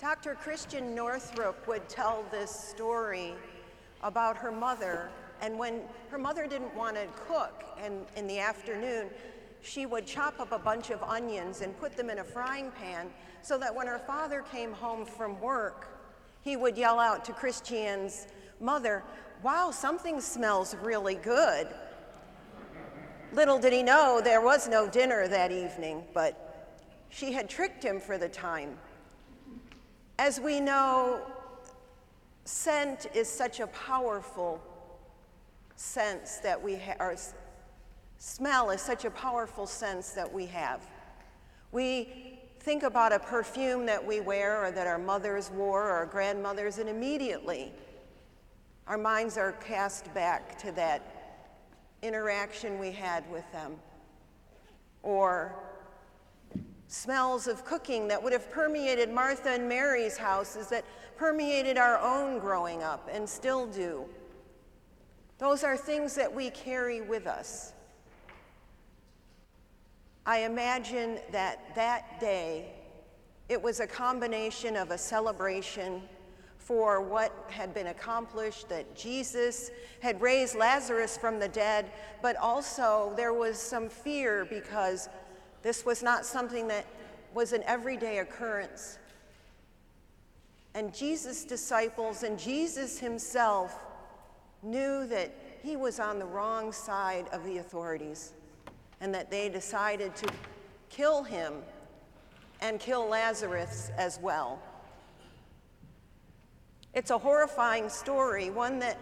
Dr. Christiane Northrup would tell this story about her mother, and when her mother didn't want to cook and in the afternoon, she would chop up a bunch of onions and put them in a frying pan so that when her father came home from work, he would yell out to Christiane's mother, Wow, something smells really good. Little did he know there was no dinner that evening, but she had tricked him for the time. As we know, scent is such a powerful sense that we have, smell is such a powerful sense that we have. We think about a perfume that we wear or that our mothers wore or our grandmothers, and immediately our minds are cast back to that interaction we had with them. Or smells of cooking that would have permeated Martha and Mary's houses, that permeated our own growing up and still do. Those are things that we carry with us. I imagine that that day it was a combination of a celebration for what had been accomplished, that Jesus had raised Lazarus from the dead, but also there was some fear because this was not something that was an everyday occurrence. And Jesus' disciples and Jesus himself knew that he was on the wrong side of the authorities and that they decided to kill him and kill Lazarus as well. It's a horrifying story, one that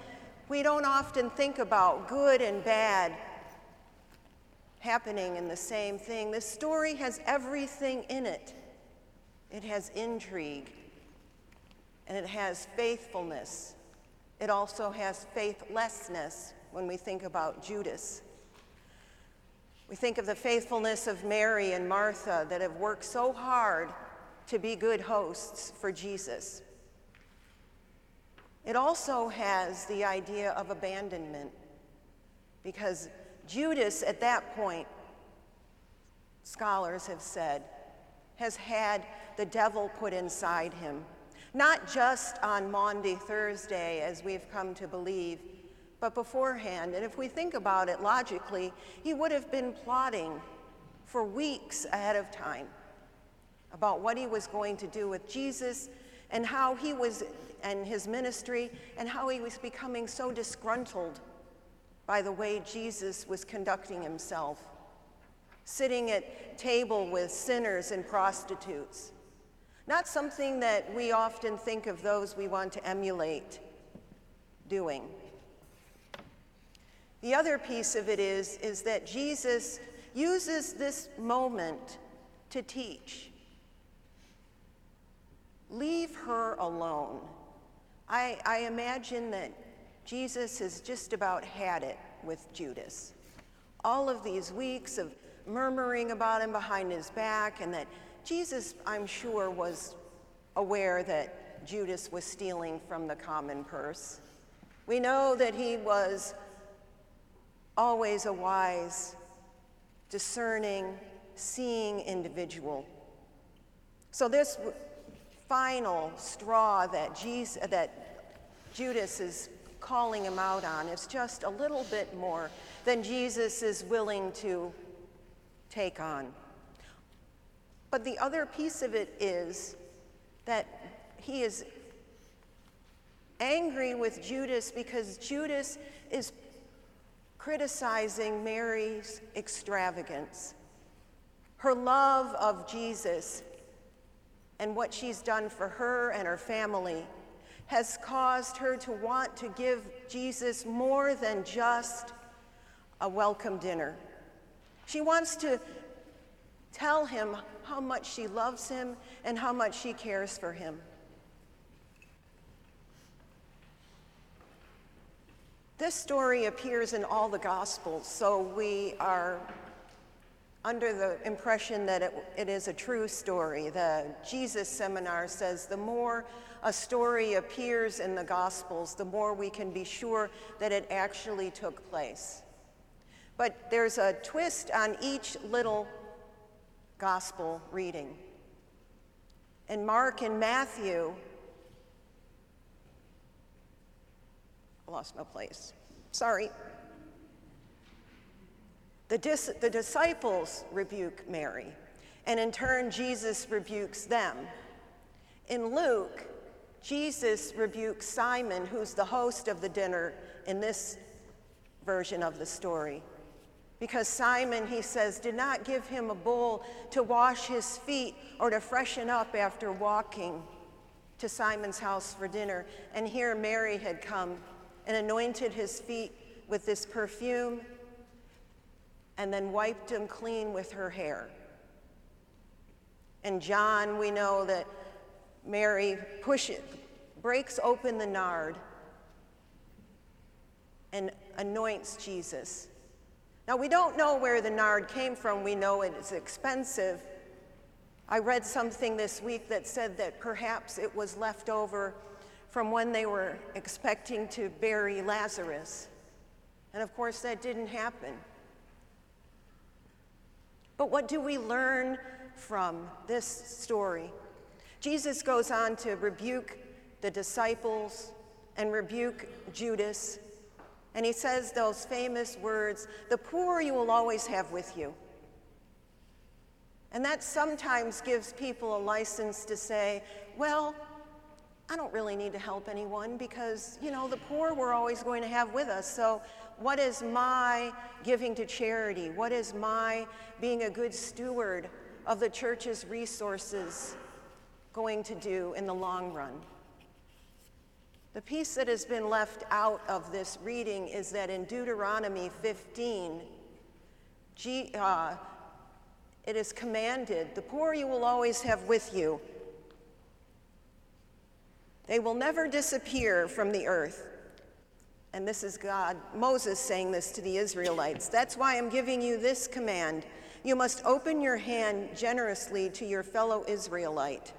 we don't often think about good and bad happening in the same thing. This story has everything in it it has intrigue, and it has faithfulness. It also has faithlessness when we think about Judas. We think of the faithfulness of Mary and Martha that have worked so hard to be good hosts for Jesus. It also has the idea of abandonment because Judas, at that point, scholars have said, has had the devil put inside him. Not just on Maundy Thursday, as we've come to believe, but beforehand. And if we think about it logically, he would have been plotting for weeks ahead of time about what he was going to do with Jesus and how he was, and his ministry, and how he was becoming so disgruntled by the way Jesus was conducting himself, sitting at table with sinners and prostitutes. Not something that we often think of those we want to emulate doing. The other piece of it is, is that Jesus uses this moment to teach. Leave her alone. I, I imagine that Jesus has just about had it with Judas. All of these weeks of murmuring about him behind his back, and that Jesus, I'm sure, was aware that Judas was stealing from the common purse. We know that he was always a wise, discerning, seeing individual. So, this final straw that, Jesus, that Judas is calling him out on is just a little bit more than Jesus is willing to take on. But the other piece of it is that he is angry with Judas because Judas is criticizing Mary's extravagance. Her love of Jesus and what she's done for her and her family has caused her to want to give Jesus more than just a welcome dinner. She wants to tell him how much she loves him and how much she cares for him. This story appears in all the Gospels, so we are under the impression that it, it is a true story. The Jesus Seminar says the more a story appears in the Gospels, the more we can be sure that it actually took place. But there's a twist on each little Gospel reading. and Mark and Matthew, I lost my place. Sorry. The, dis- the disciples rebuke Mary, and in turn, Jesus rebukes them. In Luke, Jesus rebukes Simon, who's the host of the dinner in this version of the story. Because Simon, he says, did not give him a bowl to wash his feet or to freshen up after walking to Simon's house for dinner. And here Mary had come and anointed his feet with this perfume and then wiped him clean with her hair. And John, we know that Mary pushes, breaks open the nard and anoints Jesus. Now, we don't know where the nard came from. We know it is expensive. I read something this week that said that perhaps it was left over from when they were expecting to bury Lazarus. And of course, that didn't happen. But what do we learn from this story? Jesus goes on to rebuke the disciples and rebuke Judas. And he says those famous words The poor you will always have with you. And that sometimes gives people a license to say, Well, I don't really need to help anyone because, you know, the poor we're always going to have with us. So, what is my giving to charity? What is my being a good steward of the church's resources going to do in the long run? The piece that has been left out of this reading is that in Deuteronomy 15, G, uh, it is commanded, The poor you will always have with you they will never disappear from the earth. And this is God, Moses saying this to the Israelites. That's why I'm giving you this command. You must open your hand generously to your fellow Israelite,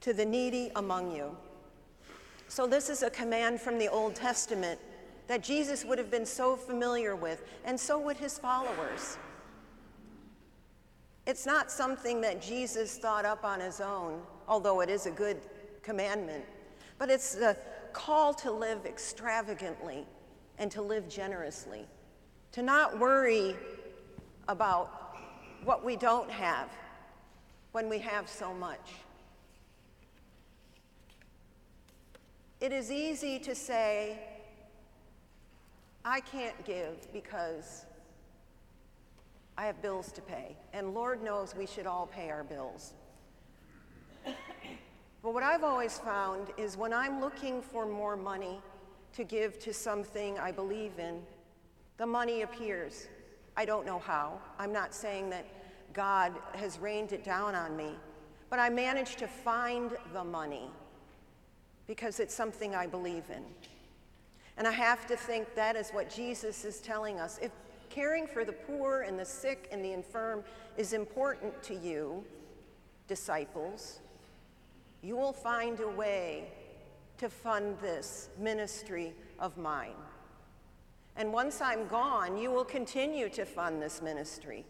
to the needy among you. So, this is a command from the Old Testament that Jesus would have been so familiar with, and so would his followers. It's not something that Jesus thought up on his own, although it is a good commandment, but it's the call to live extravagantly and to live generously, to not worry about what we don't have when we have so much. It is easy to say, I can't give because I have bills to pay. And Lord knows we should all pay our bills. But what I've always found is when I'm looking for more money to give to something I believe in, the money appears. I don't know how. I'm not saying that God has rained it down on me, but I managed to find the money because it's something I believe in. And I have to think that is what Jesus is telling us. If caring for the poor and the sick and the infirm is important to you, disciples, you will find a way to fund this ministry of mine. And once I'm gone, you will continue to fund this ministry.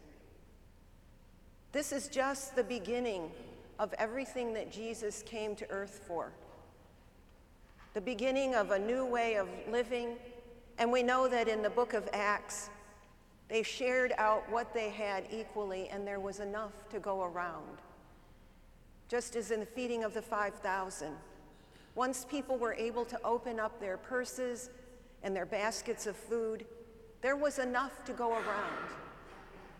This is just the beginning of everything that Jesus came to earth for. The beginning of a new way of living. And we know that in the book of Acts, they shared out what they had equally, and there was enough to go around. Just as in the feeding of the 5,000. Once people were able to open up their purses and their baskets of food, there was enough to go around.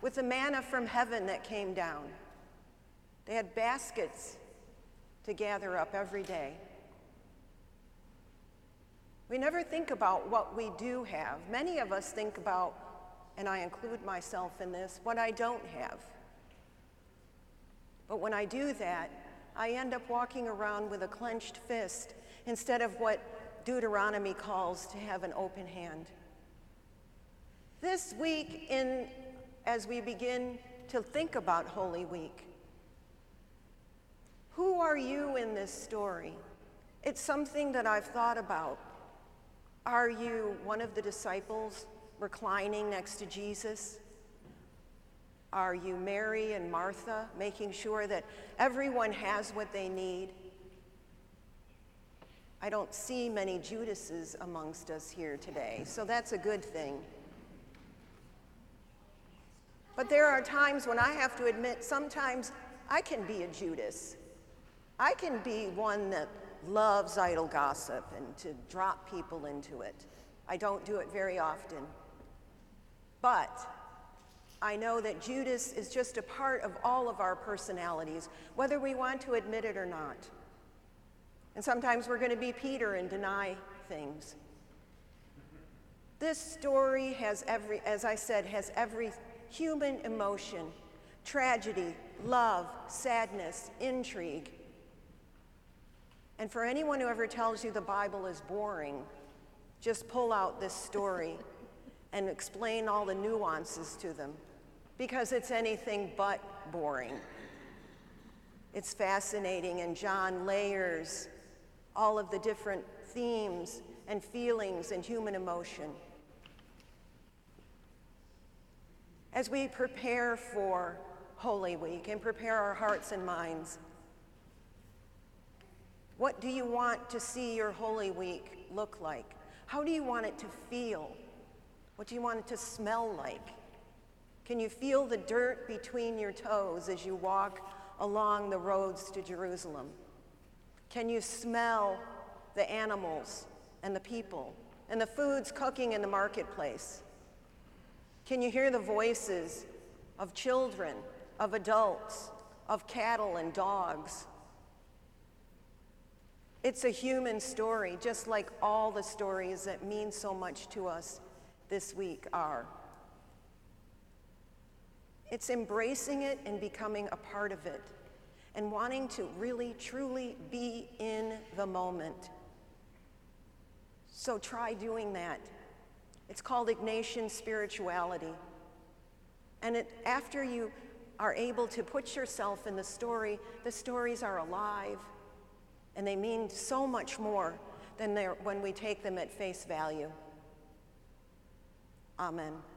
With the manna from heaven that came down, they had baskets to gather up every day. We never think about what we do have. Many of us think about and I include myself in this, what I don't have. But when I do that, I end up walking around with a clenched fist instead of what Deuteronomy calls to have an open hand. This week, in, as we begin to think about Holy Week, who are you in this story? It's something that I've thought about. Are you one of the disciples? reclining next to Jesus? Are you Mary and Martha, making sure that everyone has what they need? I don't see many Judases amongst us here today, so that's a good thing. But there are times when I have to admit, sometimes I can be a Judas. I can be one that loves idle gossip and to drop people into it. I don't do it very often. But I know that Judas is just a part of all of our personalities, whether we want to admit it or not. And sometimes we're going to be Peter and deny things. This story has every, as I said, has every human emotion tragedy, love, sadness, intrigue. And for anyone who ever tells you the Bible is boring, just pull out this story and explain all the nuances to them because it's anything but boring. It's fascinating, and John layers all of the different themes and feelings and human emotion. As we prepare for Holy Week and prepare our hearts and minds, what do you want to see your Holy Week look like? How do you want it to feel? What do you want it to smell like? Can you feel the dirt between your toes as you walk along the roads to Jerusalem? Can you smell the animals and the people and the foods cooking in the marketplace? Can you hear the voices of children, of adults, of cattle and dogs? It's a human story, just like all the stories that mean so much to us this week are. It's embracing it and becoming a part of it and wanting to really, truly be in the moment. So try doing that. It's called Ignatian spirituality. And it, after you are able to put yourself in the story, the stories are alive and they mean so much more than when we take them at face value. Amen.